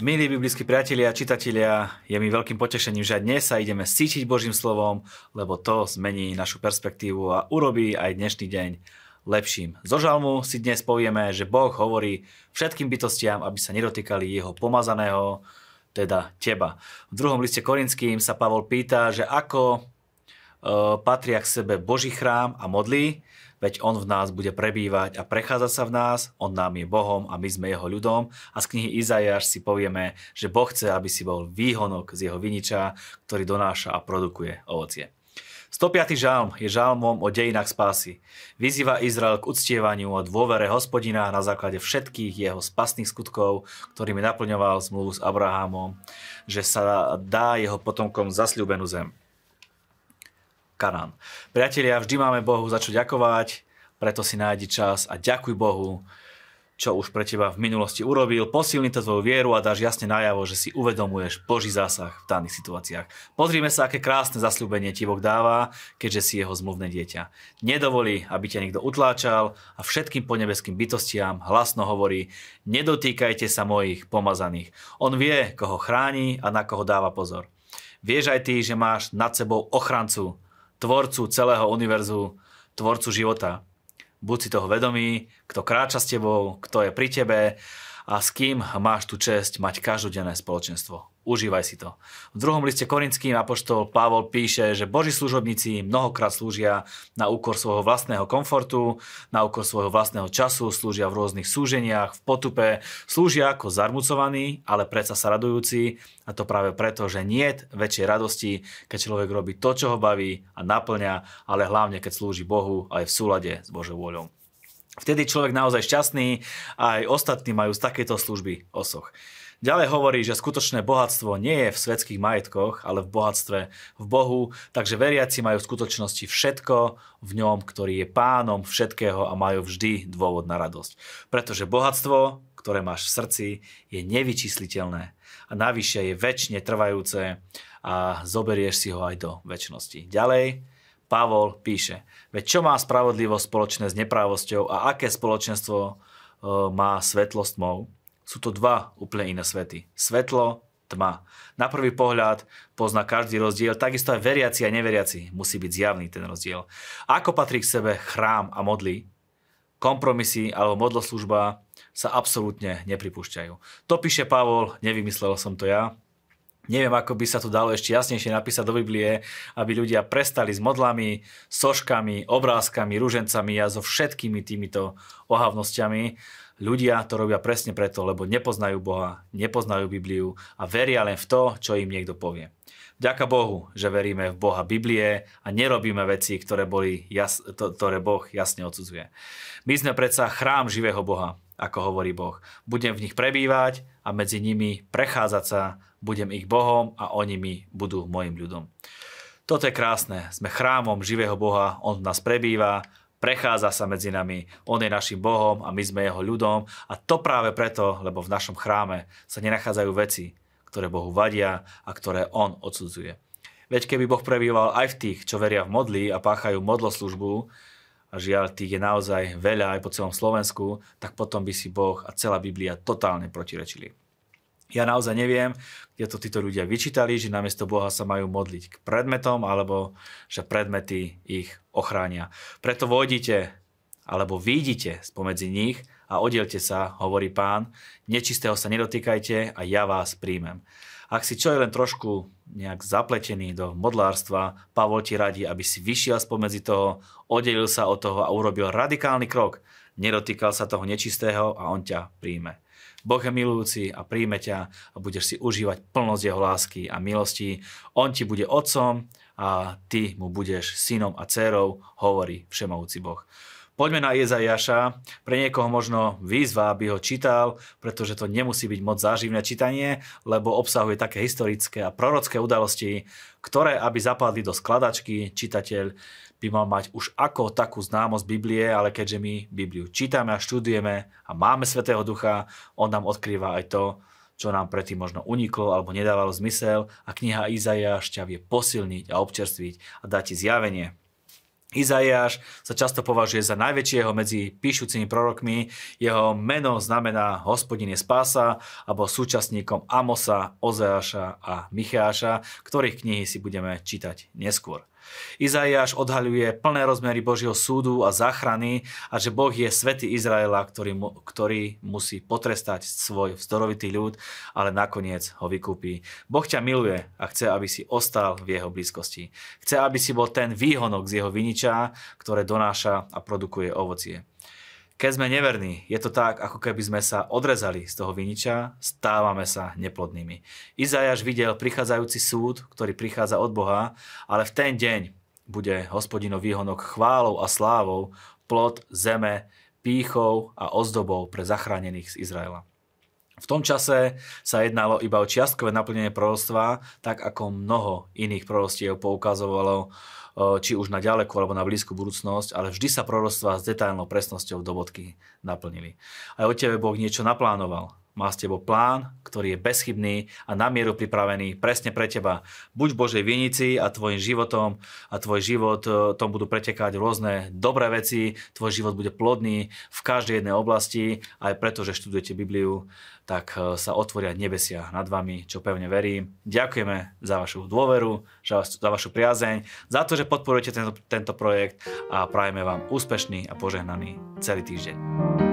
Milí biblickí priatelia a čitatelia, je mi veľkým potešením, že dnes sa ideme sítiť Božím slovom, lebo to zmení našu perspektívu a urobí aj dnešný deň lepším. Zo žalmu si dnes povieme, že Boh hovorí všetkým bytostiam, aby sa nedotýkali jeho pomazaného, teda teba. V druhom liste Korinským sa Pavol pýta, že ako e, patria k sebe Boží chrám a modlí, veď On v nás bude prebývať a prechádza sa v nás, On nám je Bohom a my sme Jeho ľudom. A z knihy Izajáš si povieme, že Boh chce, aby si bol výhonok z Jeho viniča, ktorý donáša a produkuje ovocie. 105. žalm je žalmom o dejinách spásy. Vyzýva Izrael k uctievaniu a dôvere hospodina na základe všetkých jeho spasných skutkov, ktorými naplňoval zmluvu s Abrahamom, že sa dá jeho potomkom zasľúbenú zem. Kanán. Priatelia, vždy máme Bohu za čo ďakovať, preto si nájdi čas a ďakuj Bohu, čo už pre teba v minulosti urobil, posilni to tvoju vieru a dáš jasne najavo, že si uvedomuješ Boží zásah v daných situáciách. Pozrime sa, aké krásne zasľúbenie ti Boh dáva, keďže si jeho zmluvné dieťa. Nedovolí, aby ťa niekto utláčal a všetkým ponebeským bytostiam hlasno hovorí, nedotýkajte sa mojich pomazaných. On vie, koho chráni a na koho dáva pozor. Vieš aj ty, že máš nad sebou ochrancu, tvorcu celého univerzu, tvorcu života. Buď si toho vedomý, kto kráča s tebou, kto je pri tebe a s kým máš tu čest mať každodenné spoločenstvo. Užívaj si to. V druhom liste Korinským apoštol Pavol píše, že Boží služobníci mnohokrát slúžia na úkor svojho vlastného komfortu, na úkor svojho vlastného času, slúžia v rôznych súženiach, v potupe, slúžia ako zarmucovaní, ale predsa sa radujúci a to práve preto, že nie je väčšej radosti, keď človek robí to, čo ho baví a naplňa, ale hlavne keď slúži Bohu aj v súlade s Božou vôľou. Vtedy človek naozaj šťastný a aj ostatní majú z takéto služby osoch. Ďalej hovorí, že skutočné bohatstvo nie je v svetských majetkoch, ale v bohatstve v Bohu, takže veriaci majú v skutočnosti všetko v ňom, ktorý je pánom všetkého a majú vždy dôvod na radosť. Pretože bohatstvo, ktoré máš v srdci, je nevyčísliteľné a navyše je väčšine trvajúce a zoberieš si ho aj do väčšnosti. Ďalej, Pavol píše, veď čo má spravodlivosť spoločné s neprávosťou a aké spoločenstvo e, má svetlosť tmou? Sú to dva úplne iné svety. Svetlo, tma. Na prvý pohľad pozná každý rozdiel, takisto aj veriaci a neveriaci musí byť zjavný ten rozdiel. Ako patrí k sebe chrám a modly, kompromisy alebo modloslužba sa absolútne nepripúšťajú. To píše Pavol, nevymyslel som to ja. Neviem, ako by sa to dalo ešte jasnejšie napísať do Biblie, aby ľudia prestali s modlami, soškami, obrázkami, ružencami a so všetkými týmito ohavnosťami Ľudia to robia presne preto, lebo nepoznajú Boha, nepoznajú Bibliu a veria len v to, čo im niekto povie. Ďaká Bohu, že veríme v Boha Biblie a nerobíme veci, ktoré, boli jas, to, ktoré Boh jasne odsudzuje. My sme predsa chrám živého Boha, ako hovorí Boh. Budem v nich prebývať a medzi nimi prechádzať sa, budem ich Bohom a oni mi budú mojim ľudom. Toto je krásne. Sme chrámom živého Boha, On v nás prebýva prechádza sa medzi nami, On je našim Bohom a my sme Jeho ľudom a to práve preto, lebo v našom chráme sa nenachádzajú veci, ktoré Bohu vadia a ktoré On odsudzuje. Veď keby Boh prebýval aj v tých, čo veria v modly a páchajú modloslužbu, a žiaľ, tých je naozaj veľa aj po celom Slovensku, tak potom by si Boh a celá Biblia totálne protirečili. Ja naozaj neviem, kde to títo ľudia vyčítali, že namiesto Boha sa majú modliť k predmetom, alebo že predmety ich ochránia. Preto vojdite, alebo výjdite spomedzi nich a oddielte sa, hovorí pán, nečistého sa nedotýkajte a ja vás príjmem. Ak si čo je len trošku nejak zapletený do modlárstva, Pavol ti radí, aby si vyšiel spomedzi toho, oddelil sa od toho a urobil radikálny krok. Nedotýkal sa toho nečistého a on ťa príjme. Boh je milujúci a príjme ťa a budeš si užívať plnosť jeho lásky a milosti. On ti bude otcom a ty mu budeš synom a dcerou, hovorí všemovúci Boh. Poďme na Jezaiaša. Pre niekoho možno výzva, aby ho čítal, pretože to nemusí byť moc záživné čítanie, lebo obsahuje také historické a prorocké udalosti, ktoré, aby zapadli do skladačky, čitateľ by mal mať už ako takú známosť Biblie, ale keďže my Bibliu čítame a študujeme a máme Svetého Ducha, on nám odkrýva aj to, čo nám predtým možno uniklo alebo nedávalo zmysel a kniha Izajáš ťa vie posilniť a občerstviť a dať ti zjavenie Izaiáš sa často považuje za najväčšieho medzi píšucimi prorokmi. Jeho meno znamená hospodin je spása, alebo súčasníkom Amosa, Ozeáša a Micháša, ktorých knihy si budeme čítať neskôr. Izaiáš odhaľuje plné rozmery Božieho súdu a záchrany a že Boh je svätý Izraela, ktorý, mu, ktorý musí potrestať svoj vzdorovitý ľud, ale nakoniec ho vykúpi. Boh ťa miluje a chce, aby si ostal v jeho blízkosti. Chce, aby si bol ten výhonok z jeho viniča, ktoré donáša a produkuje ovocie. Keď sme neverní, je to tak, ako keby sme sa odrezali z toho viniča, stávame sa neplodnými. Izajaš videl prichádzajúci súd, ktorý prichádza od Boha, ale v ten deň bude hospodinov výhonok chválou a slávou, plod zeme, pýchou a ozdobou pre zachránených z Izraela. V tom čase sa jednalo iba o čiastkové naplnenie prorostva, tak ako mnoho iných prorostiev poukazovalo či už na ďalekú alebo na blízku budúcnosť, ale vždy sa proroctvá s detailnou presnosťou do bodky naplnili. Aj o tebe Boh niečo naplánoval. Má s tebou plán, ktorý je bezchybný a na mieru pripravený presne pre teba. Buď v Božej vinici a tvojim životom a tvoj život, e, tom budú pretekať rôzne dobré veci, tvoj život bude plodný v každej jednej oblasti, aj preto, že študujete Bibliu, tak e, sa otvoria nebesia nad vami, čo pevne verím. Ďakujeme za vašu dôveru, za vašu priazeň, za to, že podporujete tento, tento projekt a prajeme vám úspešný a požehnaný celý týždeň.